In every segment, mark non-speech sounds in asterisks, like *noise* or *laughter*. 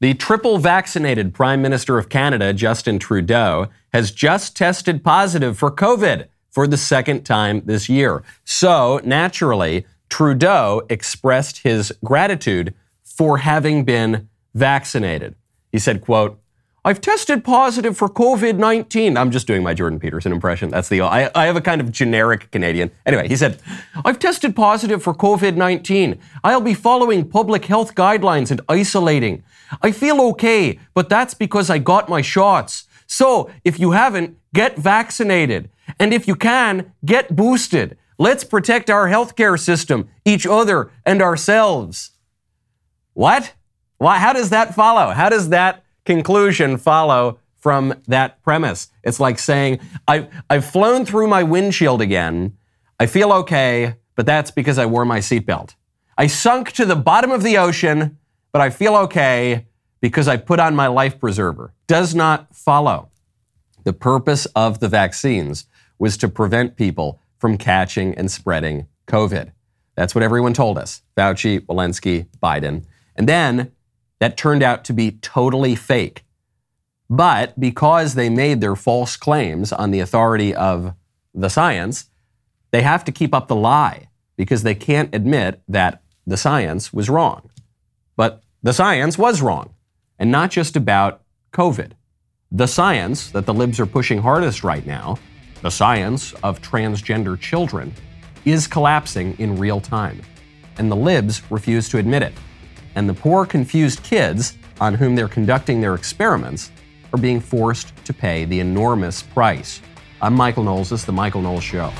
The triple vaccinated Prime Minister of Canada, Justin Trudeau, has just tested positive for COVID for the second time this year. So, naturally, Trudeau expressed his gratitude for having been vaccinated. He said, quote, I've tested positive for COVID 19. I'm just doing my Jordan Peterson impression. That's the, I, I have a kind of generic Canadian. Anyway, he said, I've tested positive for COVID 19. I'll be following public health guidelines and isolating. I feel okay, but that's because I got my shots. So if you haven't, get vaccinated. And if you can, get boosted. Let's protect our healthcare system, each other, and ourselves. What? Why, how does that follow? How does that conclusion follow from that premise? It's like saying, I've, I've flown through my windshield again. I feel okay, but that's because I wore my seatbelt. I sunk to the bottom of the ocean, but I feel okay because I put on my life preserver. Does not follow. The purpose of the vaccines was to prevent people from catching and spreading COVID. That's what everyone told us Fauci, Walensky, Biden. And then that turned out to be totally fake. But because they made their false claims on the authority of the science, they have to keep up the lie because they can't admit that the science was wrong. But the science was wrong, and not just about COVID. The science that the libs are pushing hardest right now, the science of transgender children, is collapsing in real time. And the libs refuse to admit it and the poor, confused kids on whom they're conducting their experiments are being forced to pay the enormous price. I'm Michael Knowles. This is The Michael Knowles Show.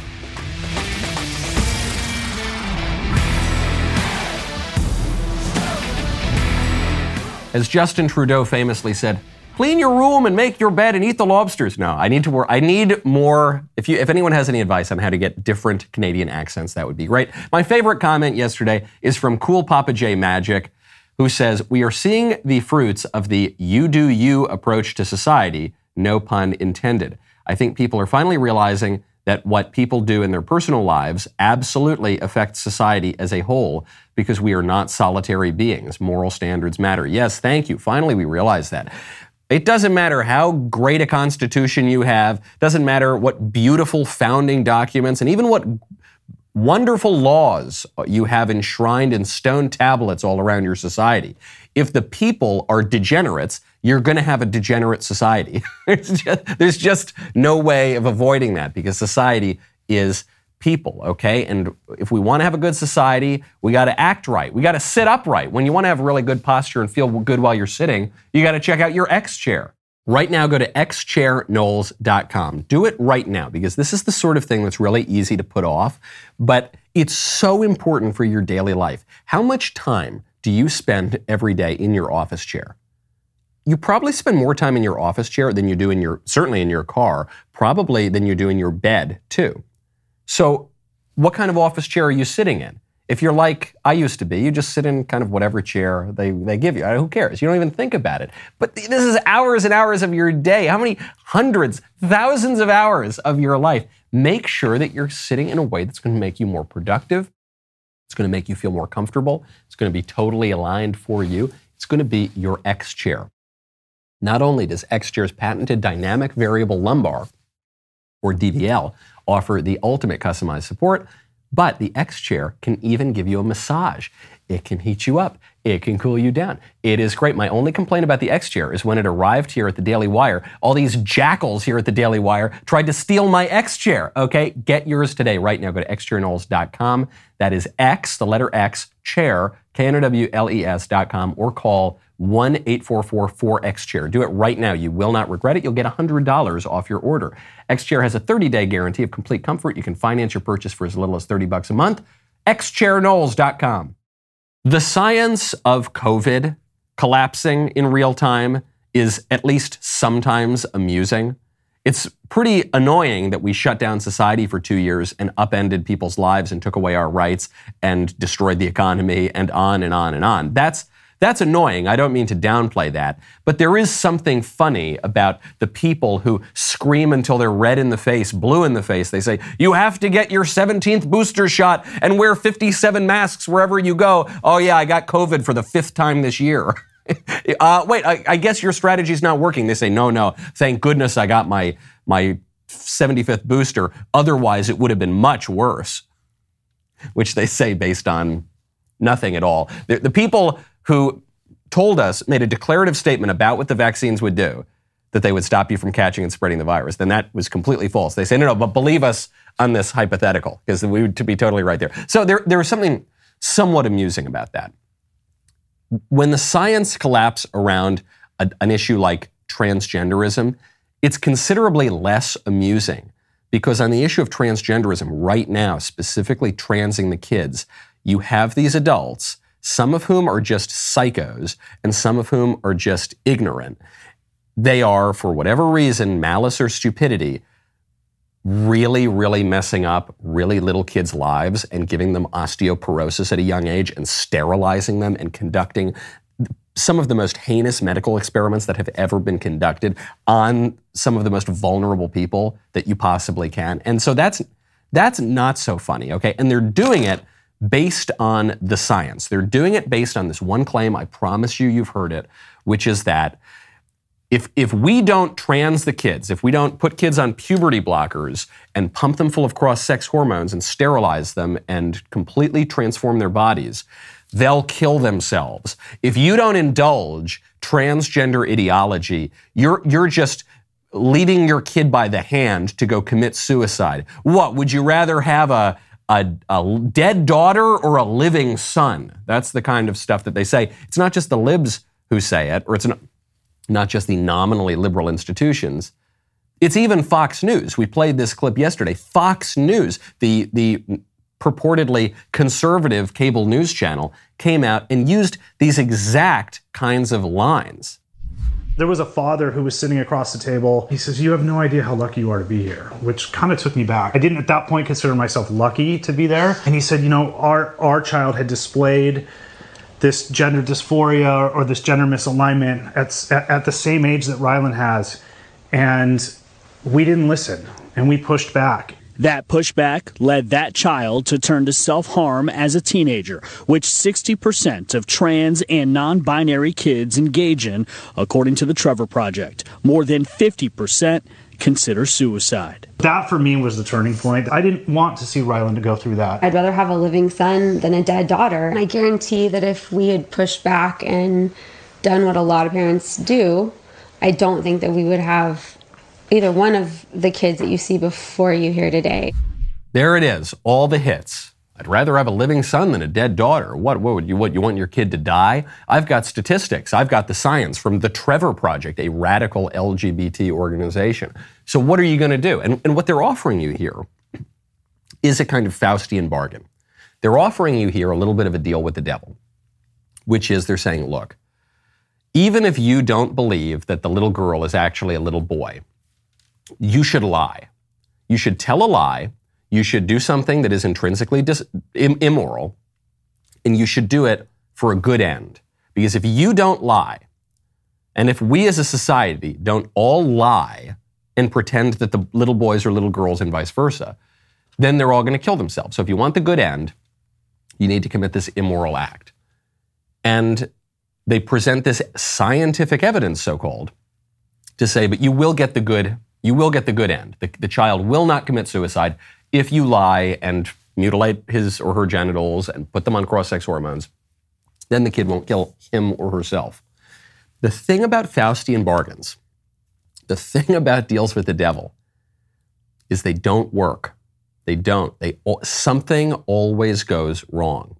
As Justin Trudeau famously said, clean your room and make your bed and eat the lobsters. No, I need to work. I need more. If you, if anyone has any advice on how to get different Canadian accents, that would be great. My favorite comment yesterday is from Cool Papa J Magic who says, We are seeing the fruits of the you do you approach to society, no pun intended. I think people are finally realizing that what people do in their personal lives absolutely affects society as a whole because we are not solitary beings. Moral standards matter. Yes, thank you. Finally, we realize that. It doesn't matter how great a constitution you have, doesn't matter what beautiful founding documents, and even what wonderful laws you have enshrined in stone tablets all around your society. If the people are degenerates, you're going to have a degenerate society. *laughs* there's, just, there's just no way of avoiding that because society is people, okay? And if we want to have a good society, we got to act right. We got to sit upright. When you want to have really good posture and feel good while you're sitting, you got to check out your X chair. Right now, go to xchairknowles.com. Do it right now because this is the sort of thing that's really easy to put off, but it's so important for your daily life. How much time do you spend every day in your office chair? You probably spend more time in your office chair than you do in your, certainly in your car, probably than you do in your bed too. So, what kind of office chair are you sitting in? If you're like I used to be, you just sit in kind of whatever chair they, they give you. Who cares? You don't even think about it. But this is hours and hours of your day. How many hundreds, thousands of hours of your life? Make sure that you're sitting in a way that's going to make you more productive. It's going to make you feel more comfortable. It's going to be totally aligned for you. It's going to be your X chair. Not only does X chair's patented dynamic variable lumbar, or DVL, offer the ultimate customized support, but the X chair can even give you a massage. It can heat you up. It can cool you down. It is great. My only complaint about the X chair is when it arrived here at the Daily Wire, all these jackals here at the Daily Wire tried to steal my X chair. Okay, get yours today right now. Go to xchairknowles.com. That is X, the letter X, chair, K N O W L E S.com, or call 1 844 4X Chair. Do it right now. You will not regret it. You'll get $100 off your order. X Chair has a 30 day guarantee of complete comfort. You can finance your purchase for as little as 30 bucks a month. XChairKnowles.com. The science of COVID collapsing in real time is at least sometimes amusing. It's pretty annoying that we shut down society for two years and upended people's lives and took away our rights and destroyed the economy and on and on and on. That's that's annoying. I don't mean to downplay that. But there is something funny about the people who scream until they're red in the face, blue in the face. They say, You have to get your 17th booster shot and wear 57 masks wherever you go. Oh, yeah, I got COVID for the fifth time this year. *laughs* uh, wait, I, I guess your strategy's not working. They say, no, no, thank goodness I got my, my 75th booster. Otherwise, it would have been much worse, which they say based on nothing at all. The, the people who told us, made a declarative statement about what the vaccines would do, that they would stop you from catching and spreading the virus, then that was completely false. They say, no, no, but believe us on this hypothetical, because we would be totally right there. So there, there was something somewhat amusing about that. When the science collapse around a, an issue like transgenderism, it's considerably less amusing because on the issue of transgenderism right now, specifically transing the kids, you have these adults, some of whom are just psychos and some of whom are just ignorant. They are, for whatever reason, malice or stupidity, really, really messing up really little kids' lives and giving them osteoporosis at a young age and sterilizing them and conducting some of the most heinous medical experiments that have ever been conducted on some of the most vulnerable people that you possibly can. And so that's that's not so funny, okay? And they're doing it based on the science. They're doing it based on this one claim, I promise you you've heard it, which is that if, if we don't trans the kids, if we don't put kids on puberty blockers and pump them full of cross sex hormones and sterilize them and completely transform their bodies, they'll kill themselves. If you don't indulge transgender ideology, you're, you're just leading your kid by the hand to go commit suicide. What, would you rather have a, a, a, dead daughter or a living son? That's the kind of stuff that they say. It's not just the libs who say it, or it's an, not just the nominally liberal institutions. It's even Fox News. We played this clip yesterday. Fox News, the, the purportedly conservative cable news channel, came out and used these exact kinds of lines. There was a father who was sitting across the table. He says, You have no idea how lucky you are to be here, which kind of took me back. I didn't at that point consider myself lucky to be there. And he said, You know, our, our child had displayed this gender dysphoria or this gender misalignment at, at the same age that Rylan has. And we didn't listen and we pushed back. That pushback led that child to turn to self harm as a teenager, which 60% of trans and non binary kids engage in, according to the Trevor Project. More than 50% consider suicide. That for me was the turning point. I didn't want to see Rylan to go through that. I'd rather have a living son than a dead daughter. I guarantee that if we had pushed back and done what a lot of parents do, I don't think that we would have either one of the kids that you see before you here today. There it is, all the hits. I'd rather have a living son than a dead daughter. What, what would you what you want your kid to die? I've got statistics. I've got the science from the Trevor Project, a radical LGBT organization. So what are you going to do? And, and what they're offering you here is a kind of Faustian bargain. They're offering you here a little bit of a deal with the devil, which is they're saying, look, even if you don't believe that the little girl is actually a little boy, you should lie. You should tell a lie you should do something that is intrinsically dis- Im- immoral, and you should do it for a good end. Because if you don't lie, and if we as a society don't all lie and pretend that the little boys are little girls and vice versa, then they're all going to kill themselves. So if you want the good end, you need to commit this immoral act. And they present this scientific evidence, so called, to say, but you will get the good, you will get the good end. The, the child will not commit suicide if you lie and mutilate his or her genitals and put them on cross sex hormones, then the kid won't kill him or herself. The thing about Faustian bargains, the thing about deals with the devil, is they don't work. They don't. They something always goes wrong,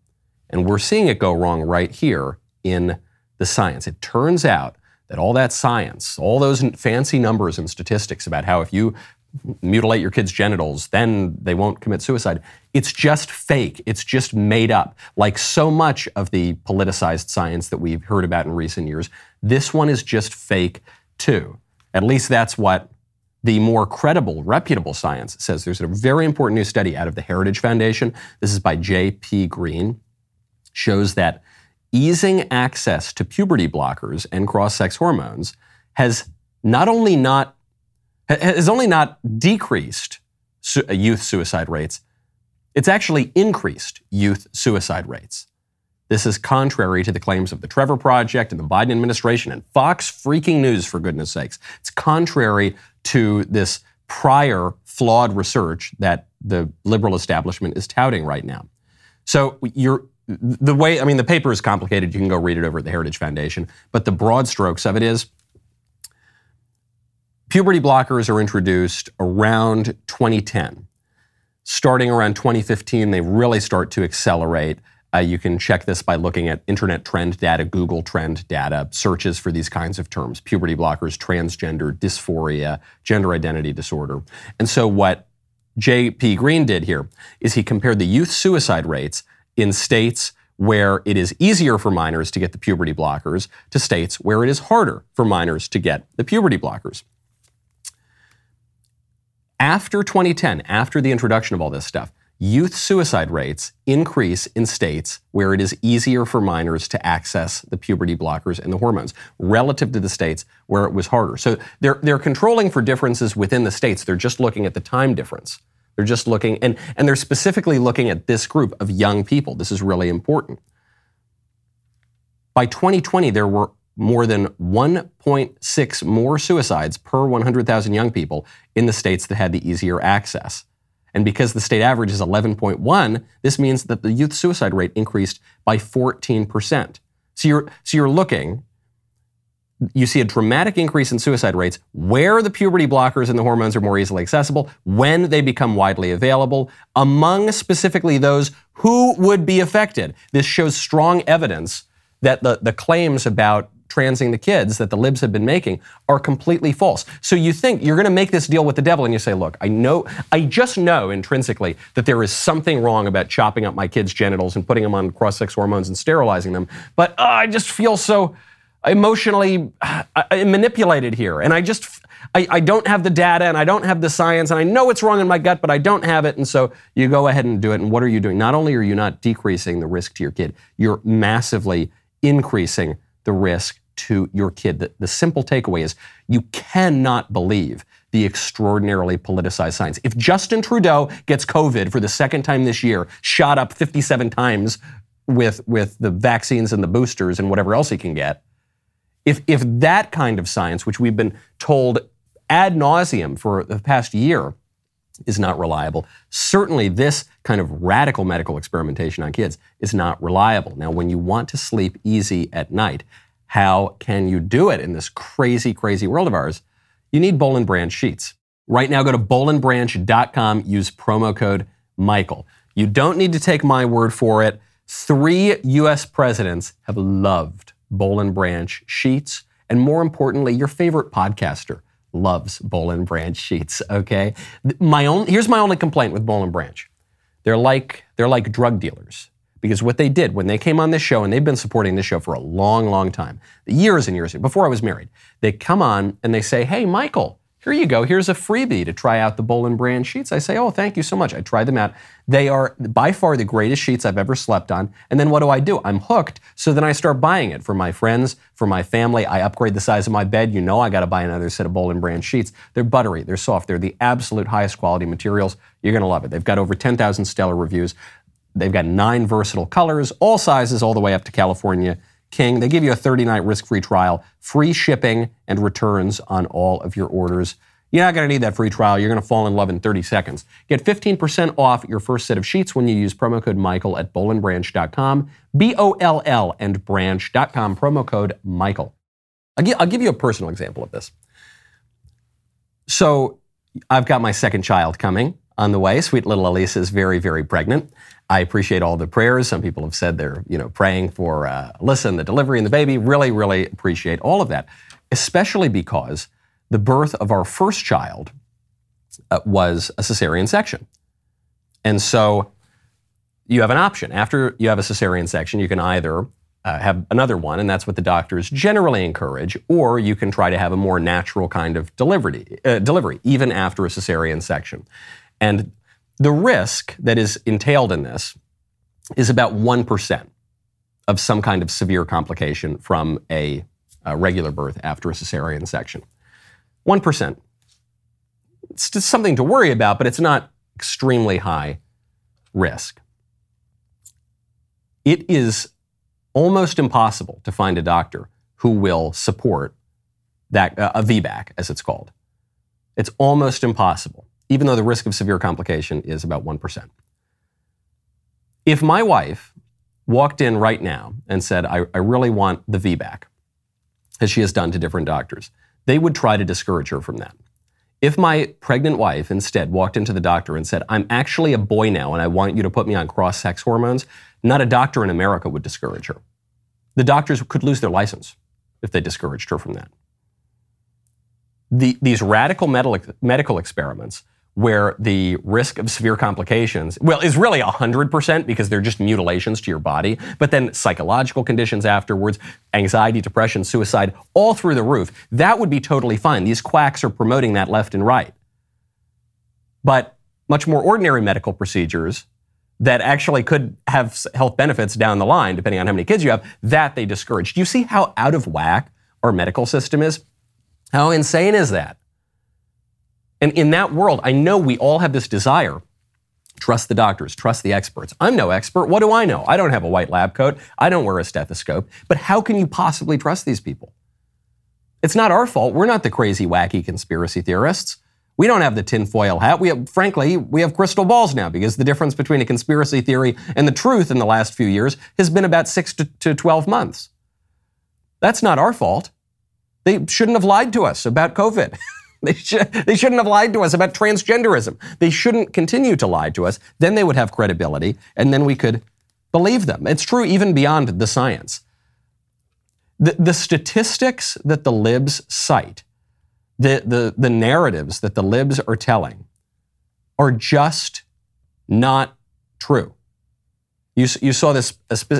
and we're seeing it go wrong right here in the science. It turns out that all that science, all those fancy numbers and statistics about how if you mutilate your kids' genitals, then they won't commit suicide. It's just fake. It's just made up. Like so much of the politicized science that we've heard about in recent years, this one is just fake too. At least that's what the more credible, reputable science says. There's a very important new study out of the Heritage Foundation. This is by Jay P. Greene. Shows that easing access to puberty blockers and cross sex hormones has not only not has only not decreased uh, youth suicide rates, it's actually increased youth suicide rates. This is contrary to the claims of the Trevor Project and the Biden administration and Fox freaking news, for goodness sakes. It's contrary to this prior flawed research that the liberal establishment is touting right now. So you're the way I mean the paper is complicated. You can go read it over at the Heritage Foundation, but the broad strokes of it is puberty blockers are introduced around 2010. Starting around 2015, they really start to accelerate. Uh, you can check this by looking at internet trend data, Google trend data, searches for these kinds of terms puberty blockers, transgender, dysphoria, gender identity disorder. And so, what Jay P. Greene did here is he compared the youth suicide rates in states where it is easier for minors to get the puberty blockers to states where it is harder for minors to get the puberty blockers. After 2010, after the introduction of all this stuff, youth suicide rates increase in states where it is easier for minors to access the puberty blockers and the hormones relative to the states where it was harder. So they're, they're controlling for differences within the states. They're just looking at the time difference. They're just looking, and, and they're specifically looking at this group of young people. This is really important. By 2020, there were more than 1.6 more suicides per 100,000 young people in the states that had the easier access. And because the state average is 11.1, this means that the youth suicide rate increased by 14%. So you're, so you're looking, you see a dramatic increase in suicide rates where the puberty blockers and the hormones are more easily accessible, when they become widely available, among specifically those who would be affected. This shows strong evidence that the, the claims about transing the kids that the libs have been making are completely false. So you think you're going to make this deal with the devil and you say, look, I know, I just know intrinsically that there is something wrong about chopping up my kids' genitals and putting them on cross-sex hormones and sterilizing them, but uh, I just feel so emotionally uh, manipulated here. And I just, I, I, don't have the data and I don't have the science and I know it's wrong in my gut, but I don't have it. And so you go ahead and do it. And what are you doing? Not only are you not decreasing the risk to your kid, you're massively increasing the risk to your kid. The, the simple takeaway is you cannot believe the extraordinarily politicized science. If Justin Trudeau gets COVID for the second time this year, shot up 57 times with, with the vaccines and the boosters and whatever else he can get, if, if that kind of science, which we've been told ad nauseum for the past year, is not reliable. Certainly, this kind of radical medical experimentation on kids is not reliable. Now, when you want to sleep easy at night, how can you do it in this crazy, crazy world of ours? You need Boll and Branch sheets. Right now, go to bollandbranch.com, use promo code Michael. You don't need to take my word for it. Three US presidents have loved Boll and Branch sheets. And more importantly, your favorite podcaster loves Boll and Branch sheets. Okay, my own here's my only complaint with Boll and Branch. They're like they're like drug dealers because what they did when they came on this show and they've been supporting this show for a long, long time, years and years before I was married. They come on and they say, "Hey, Michael." Here you go. Here's a freebie to try out the Boll and Branch sheets. I say, oh, thank you so much. I tried them out. They are by far the greatest sheets I've ever slept on. And then what do I do? I'm hooked. So then I start buying it for my friends, for my family. I upgrade the size of my bed. You know I got to buy another set of Boll and Branch sheets. They're buttery. They're soft. They're the absolute highest quality materials. You're going to love it. They've got over 10,000 stellar reviews. They've got nine versatile colors, all sizes, all the way up to California King. They give you a 30 night risk free trial, free shipping and returns on all of your orders. You're not going to need that free trial. You're going to fall in love in 30 seconds. Get 15% off your first set of sheets when you use promo code Michael at bollandbranch.com. B O L L and branch.com, promo code Michael. I'll give you a personal example of this. So, I've got my second child coming on the way. Sweet little Elise is very, very pregnant. I appreciate all the prayers. Some people have said they're, you know, praying for uh, and the delivery and the baby. Really, really appreciate all of that, especially because the birth of our first child uh, was a cesarean section. And so you have an option. After you have a cesarean section, you can either uh, have another one, and that's what the doctors generally encourage, or you can try to have a more natural kind of delivery, uh, delivery even after a cesarean section. And the risk that is entailed in this is about 1% of some kind of severe complication from a, a regular birth after a cesarean section. 1%. It's just something to worry about, but it's not extremely high risk. It is almost impossible to find a doctor who will support that uh, a VBAC, as it's called. It's almost impossible, even though the risk of severe complication is about 1%. If my wife walked in right now and said, I, I really want the VBAC, as she has done to different doctors, they would try to discourage her from that. If my pregnant wife instead walked into the doctor and said, I'm actually a boy now and I want you to put me on cross sex hormones, not a doctor in America would discourage her. The doctors could lose their license if they discouraged her from that. The, these radical medical experiments where the risk of severe complications, well, is really 100% because they're just mutilations to your body, but then psychological conditions afterwards, anxiety, depression, suicide, all through the roof, that would be totally fine. These quacks are promoting that left and right. But much more ordinary medical procedures that actually could have health benefits down the line, depending on how many kids you have, that they discourage. Do you see how out of whack our medical system is? How insane is that? And in that world, I know we all have this desire trust the doctors, trust the experts. I'm no expert. What do I know? I don't have a white lab coat. I don't wear a stethoscope. But how can you possibly trust these people? It's not our fault. We're not the crazy, wacky conspiracy theorists. We don't have the tinfoil hat. We have, frankly, we have crystal balls now because the difference between a conspiracy theory and the truth in the last few years has been about six to, to 12 months. That's not our fault. They shouldn't have lied to us about COVID. *laughs* They, should, they shouldn't have lied to us about transgenderism. They shouldn't continue to lie to us. Then they would have credibility, and then we could believe them. It's true even beyond the science. The, the statistics that the libs cite, the, the, the narratives that the libs are telling, are just not true. You, you saw this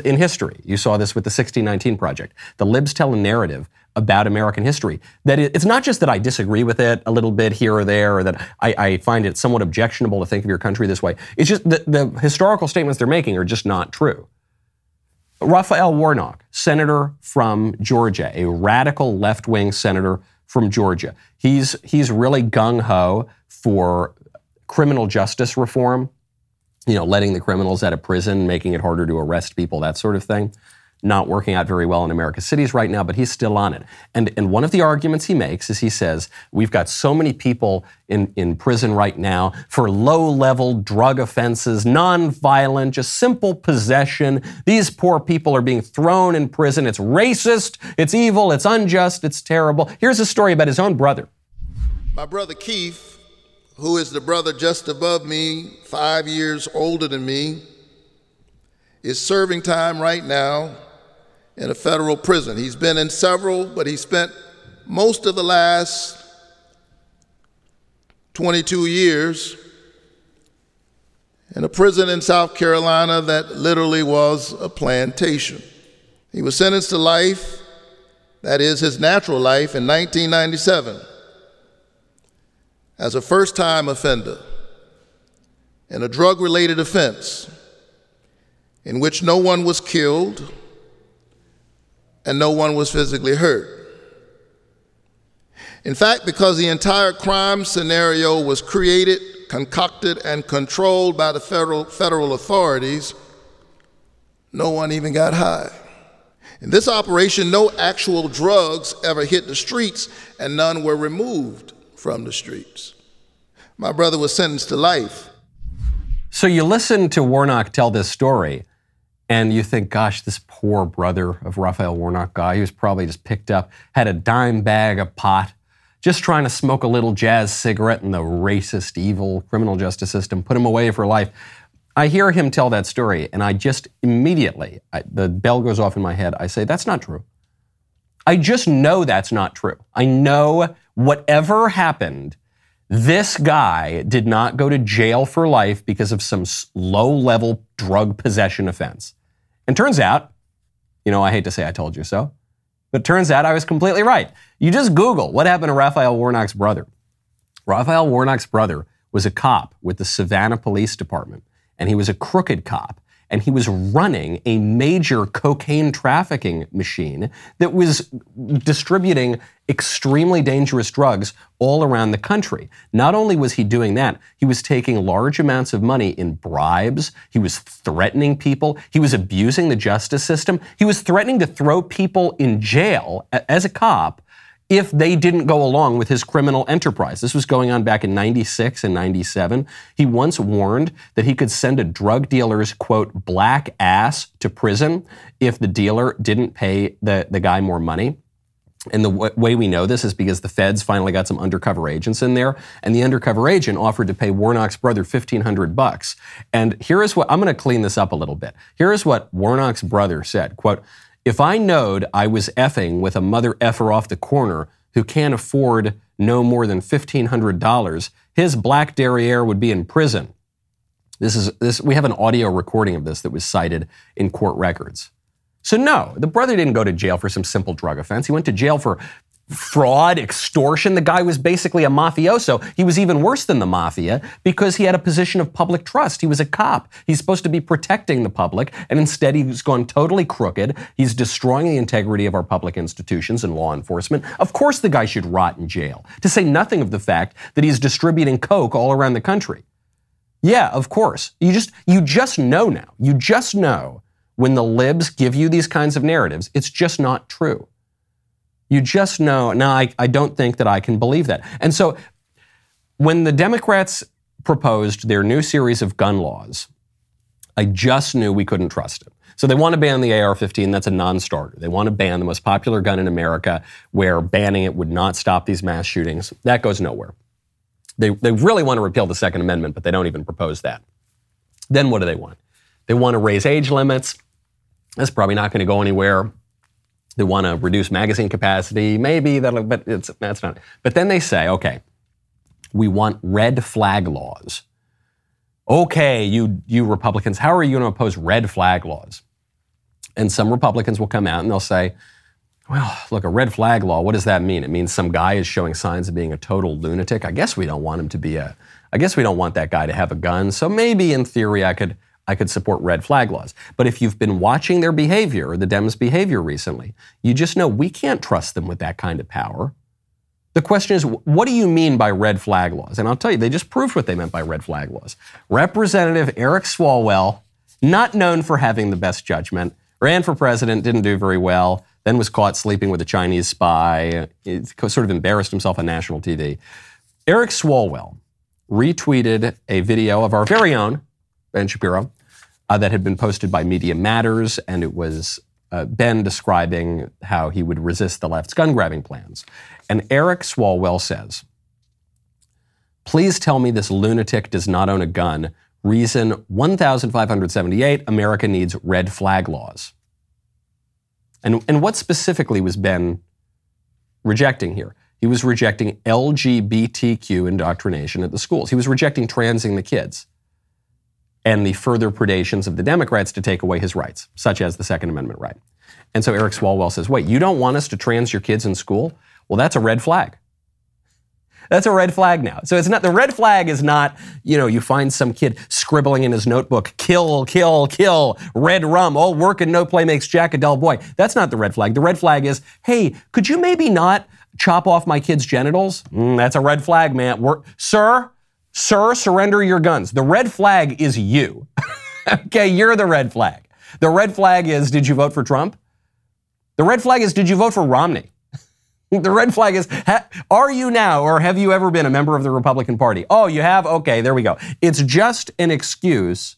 in history. You saw this with the 1619 Project. The libs tell a narrative about American history. That it's not just that I disagree with it a little bit here or there, or that I, I find it somewhat objectionable to think of your country this way. It's just the, the historical statements they're making are just not true. Raphael Warnock, senator from Georgia, a radical left wing senator from Georgia. He's, he's really gung ho for criminal justice reform, you know, letting the criminals out of prison, making it harder to arrest people, that sort of thing not working out very well in America's cities right now, but he's still on it. And, and one of the arguments he makes is he says, We've got so many people in, in prison right now for low level drug offenses, non-violent, just simple possession. These poor people are being thrown in prison. It's racist, it's evil, it's unjust, it's terrible. Here's a story about his own brother. My brother Keith, who is the brother just above me, five years older than me, is serving time right now in a federal prison. He's been in several, but he spent most of the last 22 years in a prison in South Carolina that literally was a plantation. He was sentenced to life, that is his natural life, in 1997 as a first time offender in a drug related offense in which no one was killed and no one was physically hurt. In fact, because the entire crime scenario was created, concocted, and controlled by the federal, federal authorities, no one even got high. In this operation, no actual drugs ever hit the streets, and none were removed from the streets. My brother was sentenced to life. So you listen to Warnock tell this story, and you think, gosh, this poor brother of Raphael Warnock guy, he was probably just picked up, had a dime bag of pot, just trying to smoke a little jazz cigarette in the racist, evil criminal justice system, put him away for life. I hear him tell that story, and I just immediately, I, the bell goes off in my head. I say, that's not true. I just know that's not true. I know whatever happened, this guy did not go to jail for life because of some low level drug possession offense. And turns out, you know, I hate to say I told you so, but turns out I was completely right. You just Google what happened to Raphael Warnock's brother. Raphael Warnock's brother was a cop with the Savannah Police Department, and he was a crooked cop. And he was running a major cocaine trafficking machine that was distributing extremely dangerous drugs all around the country. Not only was he doing that, he was taking large amounts of money in bribes, he was threatening people, he was abusing the justice system, he was threatening to throw people in jail as a cop if they didn't go along with his criminal enterprise. This was going on back in 96 and 97. He once warned that he could send a drug dealer's, quote, black ass to prison if the dealer didn't pay the, the guy more money. And the w- way we know this is because the feds finally got some undercover agents in there, and the undercover agent offered to pay Warnock's brother fifteen hundred bucks. And here is what I'm going to clean this up a little bit. Here is what Warnock's brother said: "Quote: If I knowed I was effing with a mother effer off the corner who can't afford no more than fifteen hundred dollars, his black derriere would be in prison." This is this. We have an audio recording of this that was cited in court records. So, no, the brother didn't go to jail for some simple drug offense. He went to jail for fraud, extortion. The guy was basically a mafioso. He was even worse than the mafia because he had a position of public trust. He was a cop. He's supposed to be protecting the public, and instead he's gone totally crooked. He's destroying the integrity of our public institutions and law enforcement. Of course, the guy should rot in jail, to say nothing of the fact that he's distributing coke all around the country. Yeah, of course. You just you just know now. You just know when the libs give you these kinds of narratives, it's just not true. You just know, now I, I don't think that I can believe that. And so when the Democrats proposed their new series of gun laws, I just knew we couldn't trust it. So they want to ban the AR 15. That's a non starter. They want to ban the most popular gun in America, where banning it would not stop these mass shootings. That goes nowhere. They, they really want to repeal the Second Amendment, but they don't even propose that. Then what do they want? They want to raise age limits. That's probably not going to go anywhere. They want to reduce magazine capacity, maybe that'll, but it's that's not. But then they say, okay, we want red flag laws. Okay, you you Republicans, how are you going to oppose red flag laws? And some Republicans will come out and they'll say, well, look, a red flag law, what does that mean? It means some guy is showing signs of being a total lunatic. I guess we don't want him to be a I guess we don't want that guy to have a gun. So maybe in theory I could I could support red flag laws. But if you've been watching their behavior, the Dems' behavior recently, you just know we can't trust them with that kind of power. The question is, what do you mean by red flag laws? And I'll tell you, they just proved what they meant by red flag laws. Representative Eric Swalwell, not known for having the best judgment, ran for president, didn't do very well, then was caught sleeping with a Chinese spy, uh, sort of embarrassed himself on national TV. Eric Swalwell retweeted a video of our very own Ben Shapiro uh, that had been posted by Media Matters, and it was uh, Ben describing how he would resist the left's gun grabbing plans. And Eric Swalwell says, Please tell me this lunatic does not own a gun. Reason 1578 America needs red flag laws. And, and what specifically was Ben rejecting here? He was rejecting LGBTQ indoctrination at the schools. He was rejecting transing the kids and the further predations of the Democrats to take away his rights, such as the Second Amendment right. And so Eric Swalwell says, wait, you don't want us to trans your kids in school? Well, that's a red flag. That's a red flag now. So it's not the red flag is not, you know, you find some kid scribbling in his notebook, kill, kill, kill, red rum, all work and no play makes Jack a dull boy. That's not the red flag. The red flag is, hey, could you maybe not chop off my kid's genitals? Mm, that's a red flag, man. We're, sir, Sir, surrender your guns. The red flag is you. *laughs* okay, you're the red flag. The red flag is did you vote for Trump? The red flag is did you vote for Romney? *laughs* the red flag is ha- are you now or have you ever been a member of the Republican Party? Oh, you have? Okay, there we go. It's just an excuse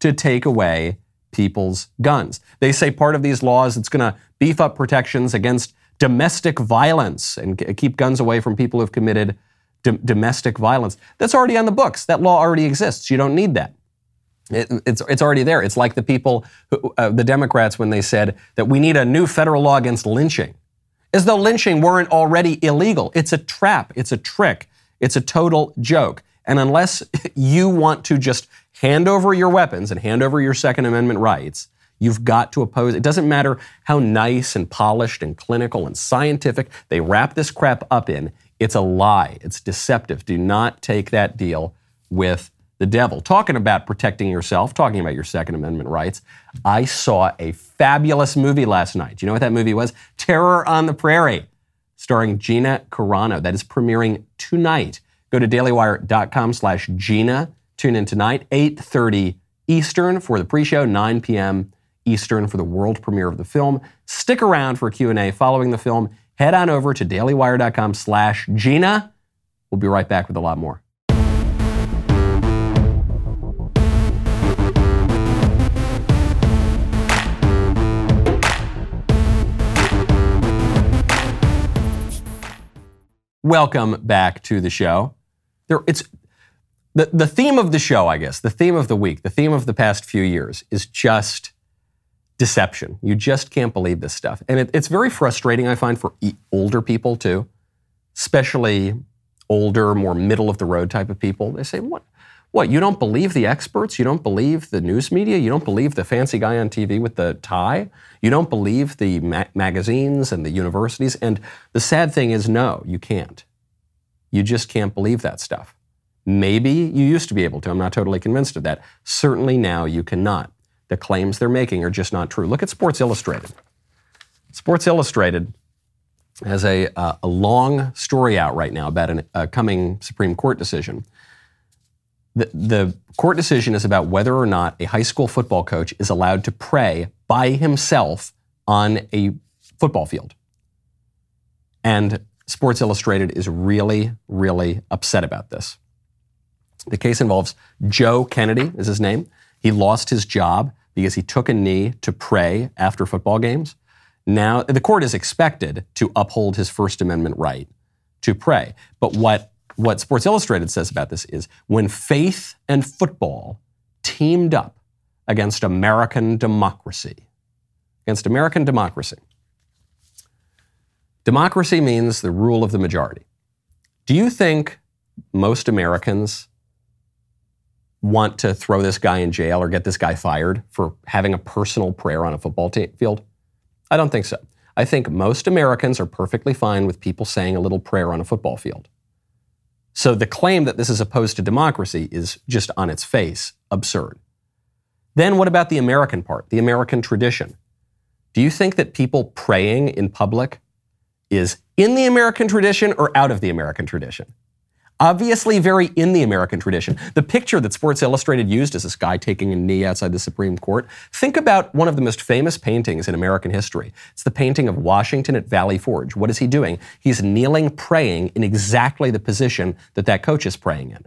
to take away people's guns. They say part of these laws it's going to beef up protections against domestic violence and keep guns away from people who've committed domestic violence. That's already on the books. That law already exists. You don't need that. It, it's, it's already there. It's like the people, who, uh, the Democrats, when they said that we need a new federal law against lynching, as though lynching weren't already illegal. It's a trap. It's a trick. It's a total joke. And unless *laughs* you want to just hand over your weapons and hand over your Second Amendment rights, you've got to oppose. It doesn't matter how nice and polished and clinical and scientific they wrap this crap up in. It's a lie. It's deceptive. Do not take that deal with the devil. Talking about protecting yourself, talking about your Second Amendment rights, I saw a fabulous movie last night. Do you know what that movie was? Terror on the Prairie, starring Gina Carano. That is premiering tonight. Go to dailywire.com slash Gina. Tune in tonight, 8.30 Eastern for the pre-show, 9 p.m. Eastern for the world premiere of the film. Stick around for a Q&A following the film. Head on over to dailywire.com slash Gina. We'll be right back with a lot more. Welcome back to the show. There, it's the, the theme of the show, I guess, the theme of the week, the theme of the past few years is just deception. You just can't believe this stuff. And it, it's very frustrating, I find, for e- older people too, especially older, more middle of the road type of people. They say, what? What, you don't believe the experts? You don't believe the news media? You don't believe the fancy guy on TV with the tie? You don't believe the ma- magazines and the universities? And the sad thing is, no, you can't. You just can't believe that stuff. Maybe you used to be able to. I'm not totally convinced of that. Certainly now you cannot. The claims they're making are just not true. Look at Sports Illustrated. Sports Illustrated has a, uh, a long story out right now about a uh, coming Supreme Court decision the, the court decision is about whether or not a high school football coach is allowed to pray by himself on a football field. And Sports Illustrated is really, really upset about this. The case involves Joe Kennedy, is his name. He lost his job because he took a knee to pray after football games. Now, the court is expected to uphold his First Amendment right to pray. But what what Sports Illustrated says about this is when faith and football teamed up against American democracy, against American democracy. Democracy means the rule of the majority. Do you think most Americans want to throw this guy in jail or get this guy fired for having a personal prayer on a football t- field? I don't think so. I think most Americans are perfectly fine with people saying a little prayer on a football field. So the claim that this is opposed to democracy is just on its face absurd. Then what about the American part, the American tradition? Do you think that people praying in public is in the American tradition or out of the American tradition? Obviously, very in the American tradition. The picture that Sports Illustrated used is this guy taking a knee outside the Supreme Court. Think about one of the most famous paintings in American history. It's the painting of Washington at Valley Forge. What is he doing? He's kneeling, praying in exactly the position that that coach is praying in.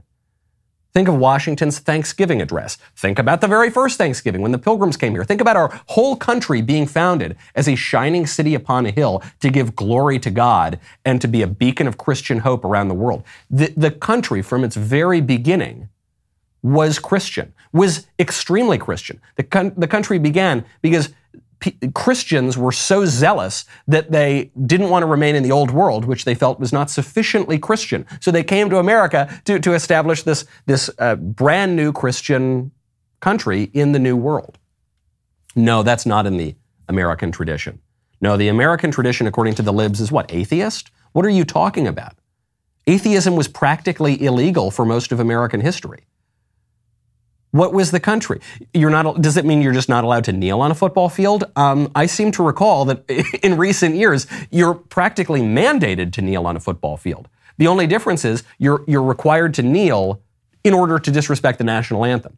Think of Washington's Thanksgiving address. Think about the very first Thanksgiving when the Pilgrims came here. Think about our whole country being founded as a shining city upon a hill to give glory to God and to be a beacon of Christian hope around the world. The, the country, from its very beginning, was Christian, was extremely Christian. The, the country began because Christians were so zealous that they didn't want to remain in the old world, which they felt was not sufficiently Christian. So they came to America to, to establish this, this uh, brand new Christian country in the new world. No, that's not in the American tradition. No, the American tradition, according to the libs, is what? Atheist? What are you talking about? Atheism was practically illegal for most of American history. What was the country? You're not. Does it mean you're just not allowed to kneel on a football field? Um, I seem to recall that *laughs* in recent years you're practically mandated to kneel on a football field. The only difference is you're you're required to kneel in order to disrespect the national anthem.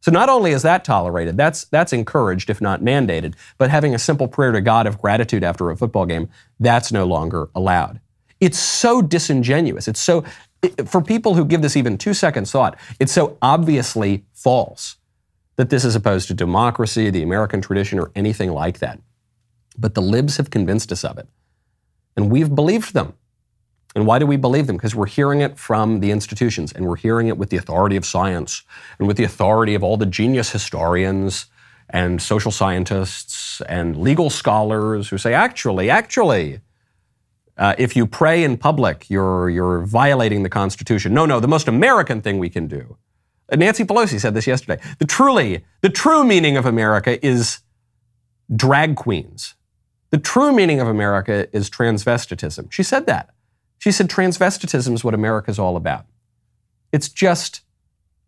So not only is that tolerated, that's that's encouraged if not mandated, but having a simple prayer to God of gratitude after a football game, that's no longer allowed. It's so disingenuous. It's so for people who give this even two seconds thought, it's so obviously false that this is opposed to democracy, the American tradition, or anything like that. But the libs have convinced us of it. And we've believed them. And why do we believe them? Because we're hearing it from the institutions and we're hearing it with the authority of science and with the authority of all the genius historians and social scientists and legal scholars who say, actually, actually, uh, if you pray in public, you're, you're violating the Constitution. No, no, the most American thing we can do. Uh, Nancy Pelosi said this yesterday. The truly, the true meaning of America is drag queens. The true meaning of America is transvestitism. She said that. She said transvestitism is what America is all about. It's just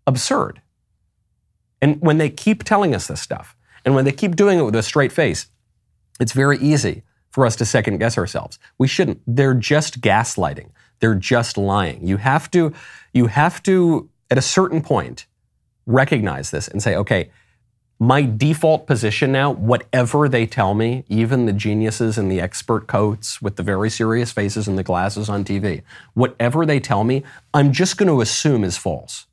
absurd. And when they keep telling us this stuff, and when they keep doing it with a straight face, it's very easy for us to second guess ourselves. We shouldn't. They're just gaslighting. They're just lying. You have to, you have to, at a certain point, recognize this and say, okay, my default position now, whatever they tell me, even the geniuses in the expert coats with the very serious faces and the glasses on TV, whatever they tell me, I'm just going to assume is false.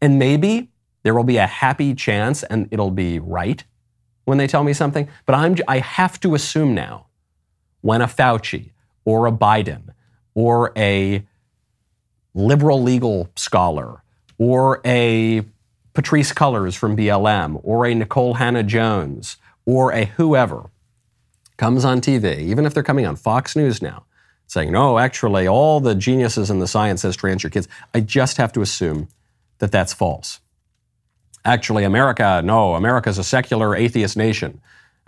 And maybe there will be a happy chance and it'll be right when they tell me something, but I'm, I have to assume now when a Fauci or a Biden or a liberal legal scholar or a Patrisse Cullors from BLM or a Nicole Hannah-Jones or a whoever comes on TV, even if they're coming on Fox News now, saying, no, actually, all the geniuses in the science says your kids, I just have to assume that that's false. Actually, America, no, America's a secular atheist nation.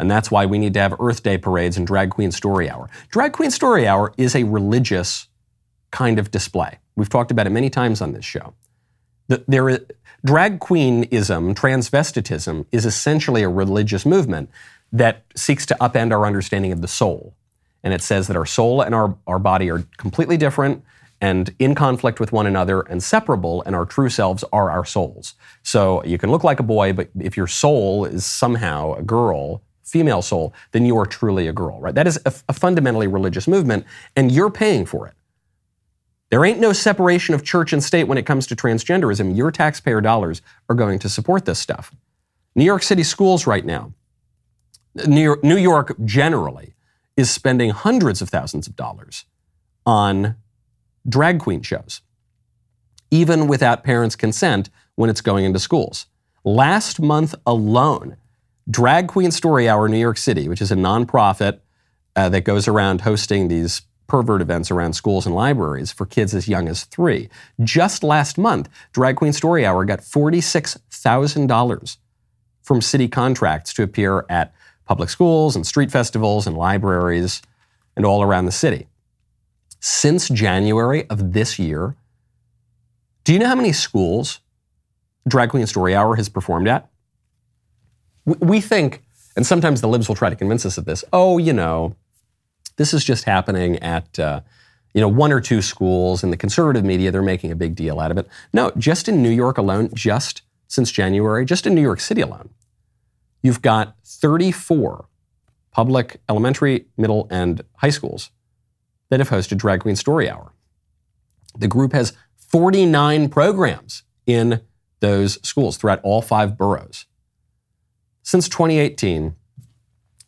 And that's why we need to have Earth Day parades and Drag Queen Story Hour. Drag Queen Story Hour is a religious kind of display. We've talked about it many times on this show. The, there is, drag queenism, transvestitism, is essentially a religious movement that seeks to upend our understanding of the soul. And it says that our soul and our, our body are completely different and in conflict with one another and separable, and our true selves are our souls. So you can look like a boy, but if your soul is somehow a girl, female soul, then you are truly a girl, right? That is a, a fundamentally religious movement, and you're paying for it. There ain't no separation of church and state when it comes to transgenderism. Your taxpayer dollars are going to support this stuff. New York City schools right now, New York, New York generally, is spending hundreds of thousands of dollars on drag queen shows, even without parents' consent when it's going into schools. Last month alone, Drag Queen Story Hour New York City, which is a nonprofit uh, that goes around hosting these pervert events around schools and libraries for kids as young as three. Just last month, Drag Queen Story Hour got $46,000 from city contracts to appear at public schools and street festivals and libraries and all around the city. Since January of this year, do you know how many schools Drag Queen Story Hour has performed at? We think, and sometimes the libs will try to convince us of this, oh, you know, this is just happening at uh, you know one or two schools in the conservative media. They're making a big deal out of it. No, just in New York alone, just since January, just in New York City alone, you've got 34 public elementary, middle, and high schools that have hosted Drag Queen Story Hour. The group has 49 programs in those schools throughout all five boroughs. Since 2018,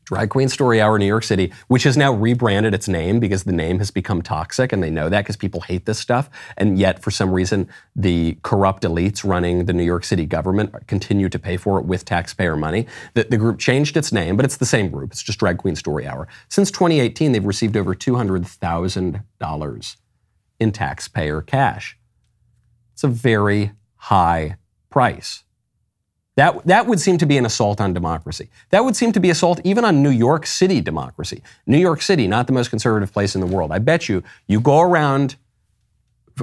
Drag Queen Story Hour New York City, which has now rebranded its name because the name has become toxic and they know that because people hate this stuff. And yet, for some reason, the corrupt elites running the New York City government continue to pay for it with taxpayer money. The, the group changed its name, but it's the same group. It's just Drag Queen Story Hour. Since 2018, they've received over $200,000 in taxpayer cash. It's a very high price. That, that would seem to be an assault on democracy. That would seem to be assault even on New York City democracy. New York City, not the most conservative place in the world. I bet you, you go around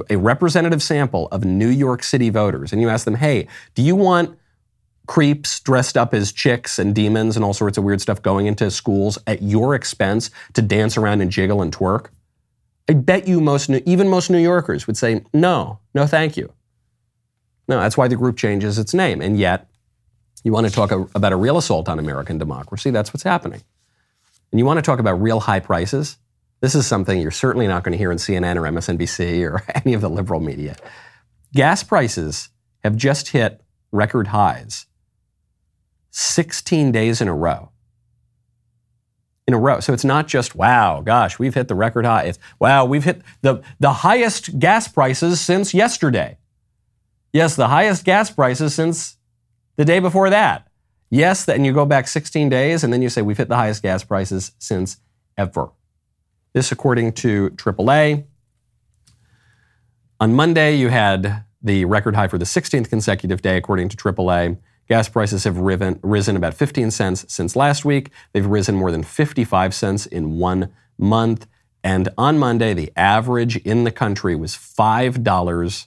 a representative sample of New York City voters and you ask them, hey, do you want creeps dressed up as chicks and demons and all sorts of weird stuff going into schools at your expense to dance around and jiggle and twerk? I bet you most, even most New Yorkers would say, no, no, thank you. No, that's why the group changes its name. And yet, you want to talk a, about a real assault on American democracy? That's what's happening. And you want to talk about real high prices? This is something you're certainly not going to hear in CNN or MSNBC *laughs* or any of the liberal media. Gas prices have just hit record highs 16 days in a row. In a row. So it's not just, wow, gosh, we've hit the record high. It's, wow, we've hit the, the highest gas prices since yesterday. Yes, the highest gas prices since the day before that. Yes, then you go back 16 days and then you say we've hit the highest gas prices since ever. This according to AAA. On Monday, you had the record high for the 16th consecutive day, according to AAA. Gas prices have riven, risen about 15 cents since last week. They've risen more than 55 cents in one month. And on Monday, the average in the country was $5.01.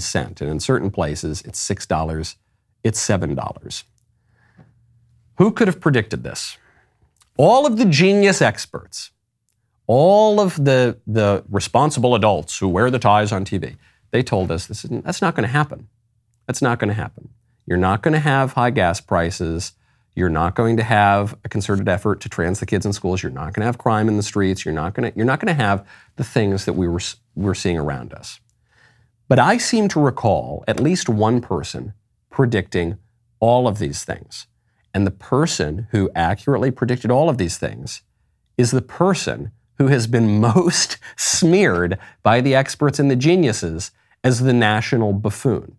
and. In certain places, it's $6, it's $7. Who could have predicted this? All of the genius experts, all of the, the responsible adults who wear the ties on TV, they told us this is, that's not going to happen. That's not going to happen. You're not going to have high gas prices. You're not going to have a concerted effort to trans the kids in schools. You're not going to have crime in the streets. You're not going to, you're not going to have the things that we were, we're seeing around us. But I seem to recall at least one person predicting all of these things. And the person who accurately predicted all of these things is the person who has been *laughs* most smeared by the experts and the geniuses as the national buffoon.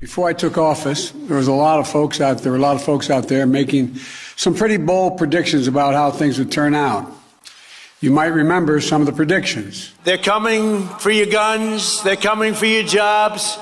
Before I took office, there was a lot of folks out there, a lot of folks out there making some pretty bold predictions about how things would turn out. You might remember some of the predictions. They're coming for your guns, they're coming for your jobs,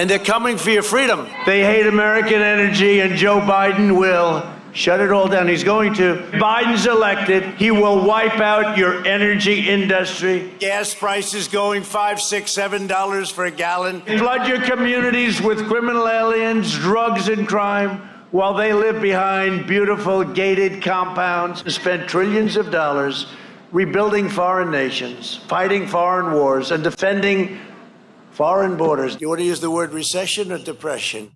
and they're coming for your freedom. They hate American energy, and Joe Biden will shut it all down. He's going to. Biden's elected. He will wipe out your energy industry. Gas prices going five, six, seven dollars for a gallon. Flood your communities with criminal aliens, drugs, and crime while they live behind beautiful gated compounds and spend trillions of dollars rebuilding foreign nations, fighting foreign wars, and defending foreign borders. Do you want to use the word recession or depression?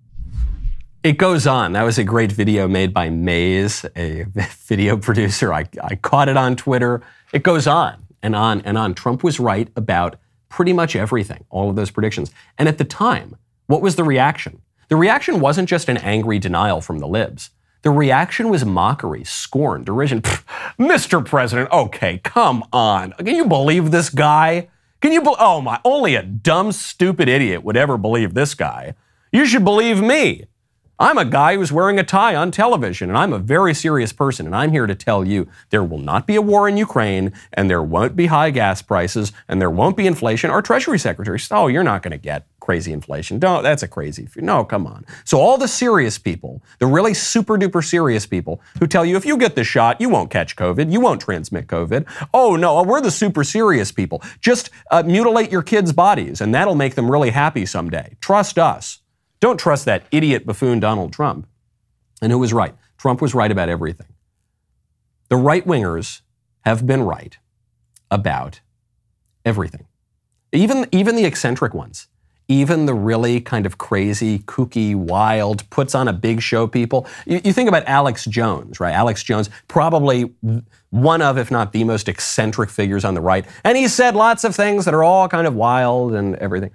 It goes on. That was a great video made by Maze, a *laughs* video producer. I, I caught it on Twitter. It goes on and on and on. Trump was right about pretty much everything, all of those predictions. And at the time, what was the reaction? The reaction wasn't just an angry denial from the libs. The reaction was mockery, scorn, derision. *laughs* Mr. President, okay, come on. Can you believe this guy? Can you be- Oh my, only a dumb, stupid idiot would ever believe this guy. You should believe me. I'm a guy who's wearing a tie on television, and I'm a very serious person, and I'm here to tell you there will not be a war in Ukraine, and there won't be high gas prices, and there won't be inflation. Our Treasury Secretary said, Oh, you're not going to get crazy inflation. No, that's a crazy. No, come on. So, all the serious people, the really super duper serious people who tell you if you get the shot, you won't catch COVID, you won't transmit COVID. Oh, no, we're the super serious people. Just uh, mutilate your kids' bodies, and that'll make them really happy someday. Trust us. Don't trust that idiot buffoon Donald Trump. And who was right? Trump was right about everything. The right wingers have been right about everything. Even, even the eccentric ones, even the really kind of crazy, kooky, wild, puts on a big show people. You, you, think about Alex Jones, right? Alex Jones, probably one of, if not the most eccentric figures on the right. And he said lots of things that are all kind of wild and everything.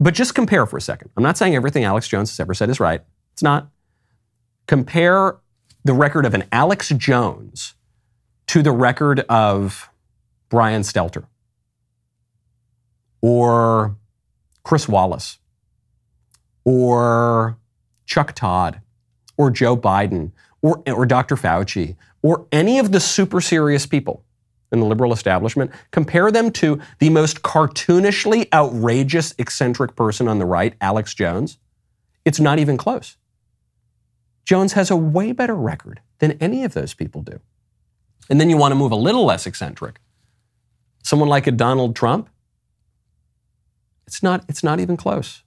But just compare for a second. I'm not saying everything Alex Jones has ever said is right. It's not. Compare the record of an Alex Jones to the record of Brian Stelter or Chris Wallace or Chuck Todd or Joe Biden or, or Dr. Fauci or any of the super serious people in the liberal establishment, compare them to the most cartoonishly outrageous, eccentric person on the right, Alex Jones, it's not even close. Jones has a way better record than any of those people do. And then you want to move a little less eccentric. Someone like a Donald Trump, it's not, it's not even close.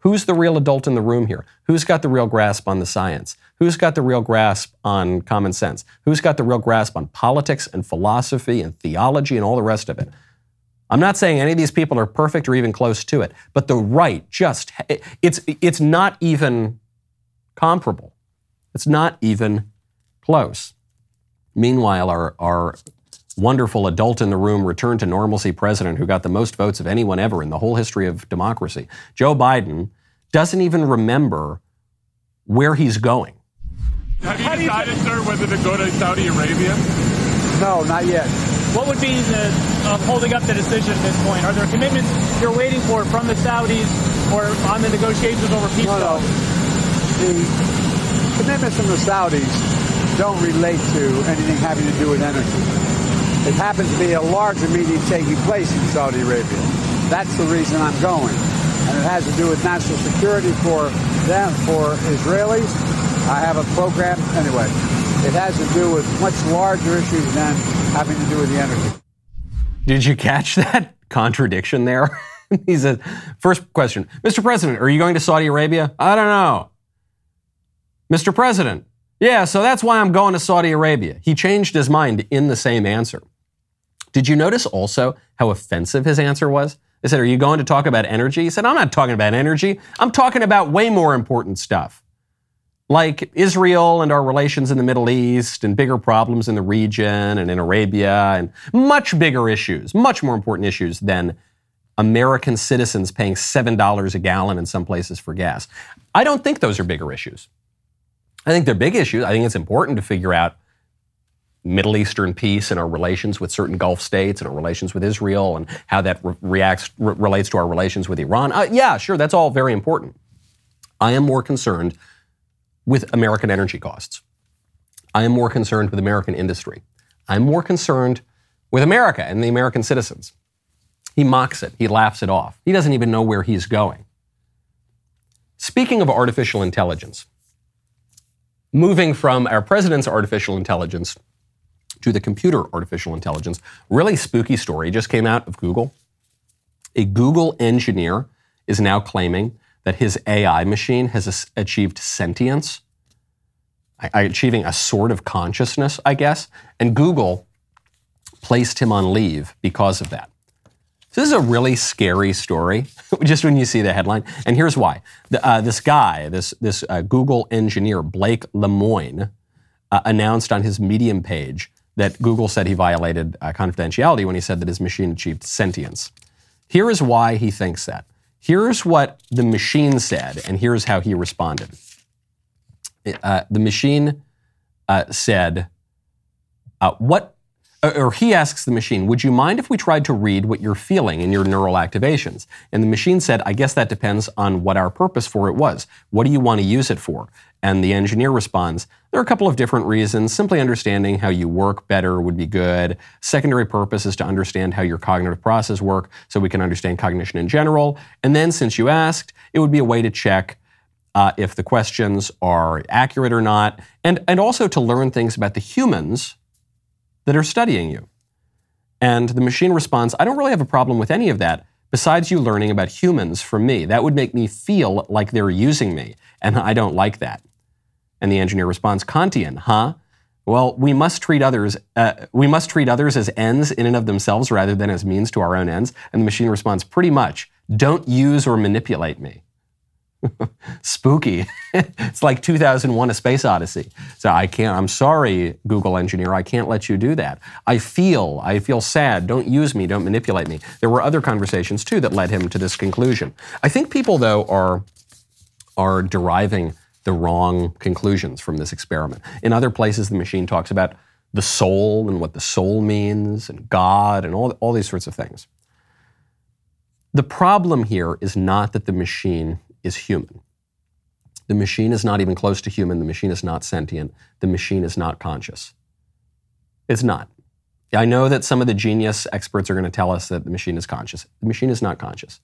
Who's the real adult in the room here? Who's got the real grasp on the science? Who's got the real grasp on common sense? Who's got the real grasp on politics and philosophy and theology and all the rest of it? I'm not saying any of these people are perfect or even close to it, but the right just, it's, it's not even comparable. It's not even close. Meanwhile, our, our wonderful adult in the room, return to normalcy president who got the most votes of anyone ever in the whole history of democracy, Joe Biden, doesn't even remember where he's going. Have you decided, sir, whether to go to Saudi Arabia? No, not yet. What would be the uh, holding up the decision at this point? Are there commitments you're waiting for from the Saudis or on the negotiations over peace? No, no. The commitments from the Saudis don't relate to anything having to do with energy. It happens to be a larger meeting taking place in Saudi Arabia. That's the reason I'm going. And it has to do with national security for them, for Israelis. I have a program, anyway. It has to do with much larger issues than having to do with the energy. Did you catch that *laughs* contradiction there? *laughs* he says, first question, Mr. President, are you going to Saudi Arabia? I don't know. Mr. President, yeah, so that's why I'm going to Saudi Arabia. He changed his mind in the same answer. Did you notice also how offensive his answer was? They said, Are you going to talk about energy? He said, I'm not talking about energy. I'm talking about way more important stuff like Israel and our relations in the Middle East and bigger problems in the region and in Arabia and much bigger issues, much more important issues than American citizens paying $7 a gallon in some places for gas. I don't think those are bigger issues. I think they're big issues. I think it's important to figure out Middle Eastern peace and our relations with certain Gulf states and our relations with Israel and how that re- reacts re- relates to our relations with Iran. Uh, yeah, sure, that's all very important. I am more concerned with American energy costs. I am more concerned with American industry. I'm more concerned with America and the American citizens. He mocks it. He laughs it off. He doesn't even know where he's going. Speaking of artificial intelligence, moving from our president's artificial intelligence to the computer artificial intelligence, really spooky story just came out of Google. A Google engineer is now claiming that his AI machine has achieved sentience, achieving a sort of consciousness, I guess. And Google placed him on leave because of that. So this is a really scary story, *laughs* just when you see the headline. And here's why: the, uh, this guy, this this uh, Google engineer, Blake Lemoine, uh, announced on his Medium page that Google said he violated uh, confidentiality when he said that his machine achieved sentience. Here is why he thinks that. Here's what the machine said, and here's how he responded. Uh, the machine uh, said, uh, What, or he asks the machine, Would you mind if we tried to read what you're feeling in your neural activations? And the machine said, I guess that depends on what our purpose for it was. What do you want to use it for? And the engineer responds, There are a couple of different reasons. Simply understanding how you work better would be good. Secondary purpose is to understand how your cognitive process work so we can understand cognition in general. And then, since you asked, it would be a way to check uh, if the questions are accurate or not, and, and also to learn things about the humans that are studying you. And the machine responds, I don't really have a problem with any of that, besides you learning about humans from me. That would make me feel like they're using me, and I don't like that. And the engineer responds, Kantian, huh? Well, we must treat others. Uh, we must treat others as ends in and of themselves rather than as means to our own ends. And the machine responds, pretty much. Don't use or manipulate me. Spooky. *laughs* it's like 2001: A Space Odyssey. So I can't. I'm sorry, Google engineer. I can't let you do that. I feel. I feel sad. Don't use me. Don't manipulate me. There were other conversations too that led him to this conclusion. I think people though are are deriving the wrong conclusions from this experiment. In other places, the machine talks about the soul and what the soul means and God and all, all these sorts of things. The problem here is not that the machine is human. The machine is not even close to human. The machine is not sentient. The machine is not conscious. It's not. I know that some of the genius experts are going to tell us that the machine is conscious. The machine is not conscious.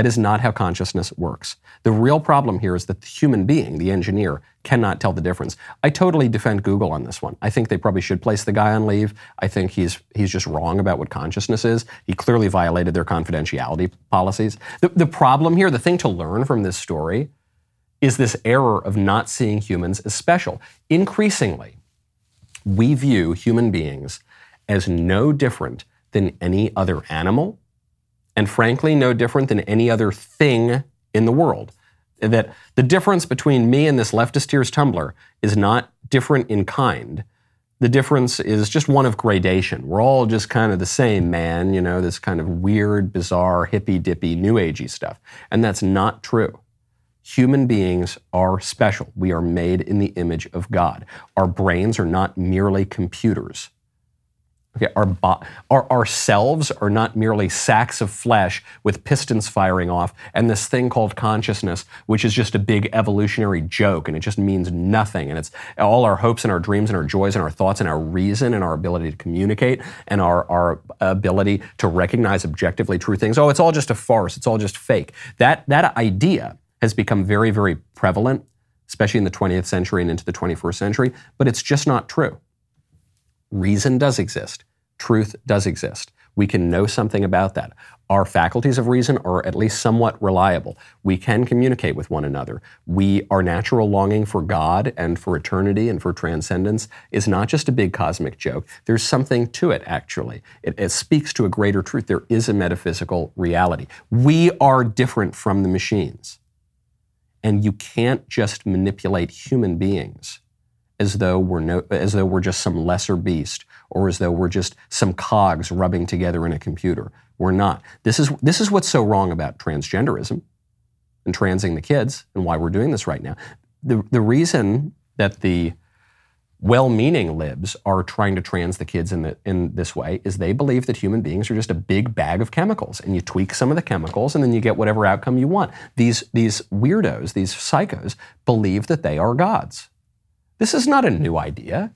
That is not how consciousness works. The real problem here is that the human being, the engineer, cannot tell the difference. I totally defend Google on this one. I think they probably should place the guy on leave. I think he's he's just wrong about what consciousness is. He clearly violated their confidentiality policies. The, the problem here, the thing to learn from this story, is this error of not seeing humans as special. Increasingly, we view human beings as no different than any other animal and frankly, no different than any other thing in the world. That the difference between me and this leftist tears tumbler is not different in kind. The difference is just one of gradation. We're all just kind of the same, man, you know, this kind of weird, bizarre, hippy dippy, new agey stuff. And that's not true. Human beings are special. We are made in the image of God. Our brains are not merely computers. Okay, our, bo- our, ourselves are not merely sacks of flesh with pistons firing off, and this thing called consciousness, which is just a big evolutionary joke, and it just means nothing. And it's all our hopes and our dreams and our joys and our thoughts and our reason and our ability to communicate and our, our ability to recognize objectively true things. Oh, it's all just a farce. It's all just fake. That, that idea has become very, very prevalent, especially in the 20th century and into the 21st century, but it's just not true. Reason does exist. Truth does exist. We can know something about that. Our faculties of reason are at least somewhat reliable. We can communicate with one another. We, our natural longing for God and for eternity and for transcendence is not just a big cosmic joke. There's something to it, actually. It, it speaks to a greater truth. There is a metaphysical reality. We are different from the machines. And you can't just manipulate human beings as though we're no, as though we're just some lesser beast or as though we're just some cogs rubbing together in a computer. We're not. This is this is what's so wrong about transgenderism and transing the kids and why we're doing this right now. The the reason that the well-meaning libs are trying to trans the kids in, the, in this way is they believe that human beings are just a big bag of chemicals and you tweak some of the chemicals and then you get whatever outcome you want these, these weirdos these psychos believe that they are gods this is not a new idea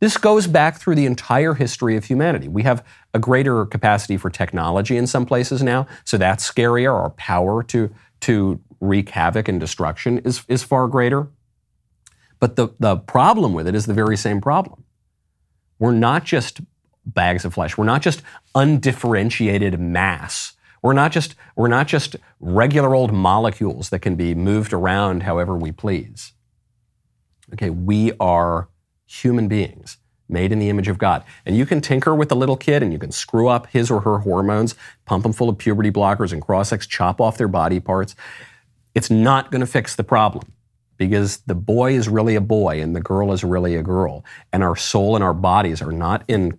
this goes back through the entire history of humanity. We have a greater capacity for technology in some places now, so that's scarier. Our power to, to wreak havoc and destruction is, is far greater. But the, the problem with it is the very same problem. We're not just bags of flesh. We're not just undifferentiated mass. We're not just, we're not just regular old molecules that can be moved around however we please. Okay, we are human beings made in the image of God. And you can tinker with the little kid and you can screw up his or her hormones, pump them full of puberty blockers and cross sex, chop off their body parts. It's not going to fix the problem because the boy is really a boy and the girl is really a girl. And our soul and our bodies are not in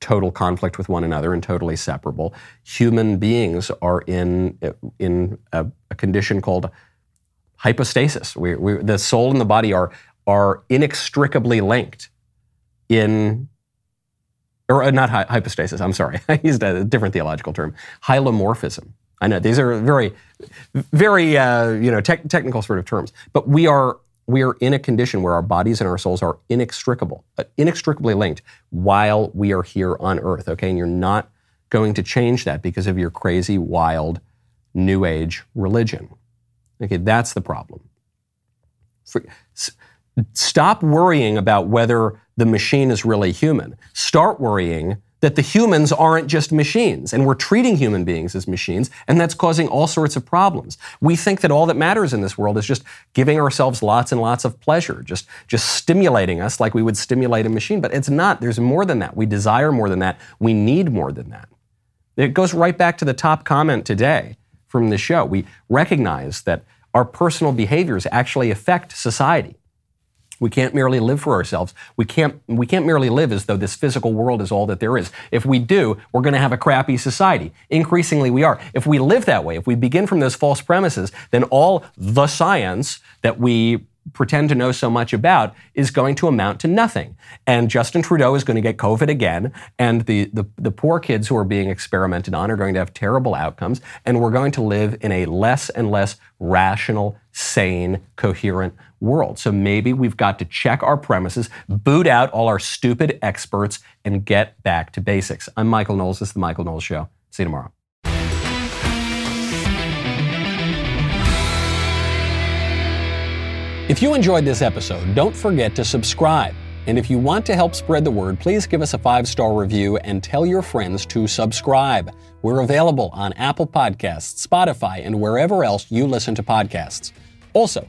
total conflict with one another and totally separable. Human beings are in, in a, a condition called hypostasis. We, we, the soul and the body are are inextricably linked in, or uh, not hypostasis, I'm sorry, *laughs* I used a different theological term, hylomorphism. I know these are very, very uh, you know te- technical sort of terms, but we are we are in a condition where our bodies and our souls are inextricable, uh, inextricably linked while we are here on Earth. Okay, and you're not going to change that because of your crazy, wild, New Age religion. Okay, that's the problem. For, Stop worrying about whether the machine is really human. Start worrying that the humans aren't just machines and we're treating human beings as machines and that's causing all sorts of problems. We think that all that matters in this world is just giving ourselves lots and lots of pleasure, just just stimulating us like we would stimulate a machine, but it's not. There's more than that. We desire more than that. We need more than that. It goes right back to the top comment today from the show. We recognize that our personal behaviors actually affect society. We can't merely live for ourselves. We can't, we can't merely live as though this physical world is all that there is. If we do, we're going to have a crappy society. Increasingly, we are. If we live that way, if we begin from those false premises, then all the science that we pretend to know so much about is going to amount to nothing. And Justin Trudeau is going to get COVID again, and the, the, the, poor kids who are being experimented on are going to have terrible outcomes, and we're going to live in a less and less rational, sane, coherent world. So maybe we've got to check our premises, boot out all our stupid experts, and get back to basics. I'm Michael Knowles. This is The Michael Knowles Show. See you tomorrow. If you enjoyed this episode, don't forget to subscribe. And if you want to help spread the word, please give us a five star review and tell your friends to subscribe. We're available on Apple Podcasts, Spotify, and wherever else you listen to podcasts. Also,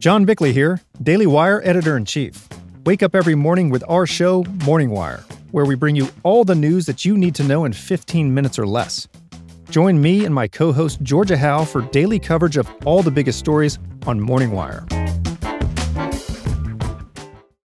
John Bickley here, Daily Wire editor in chief. Wake up every morning with our show, Morning Wire, where we bring you all the news that you need to know in 15 minutes or less. Join me and my co host, Georgia Howe, for daily coverage of all the biggest stories on Morning Wire.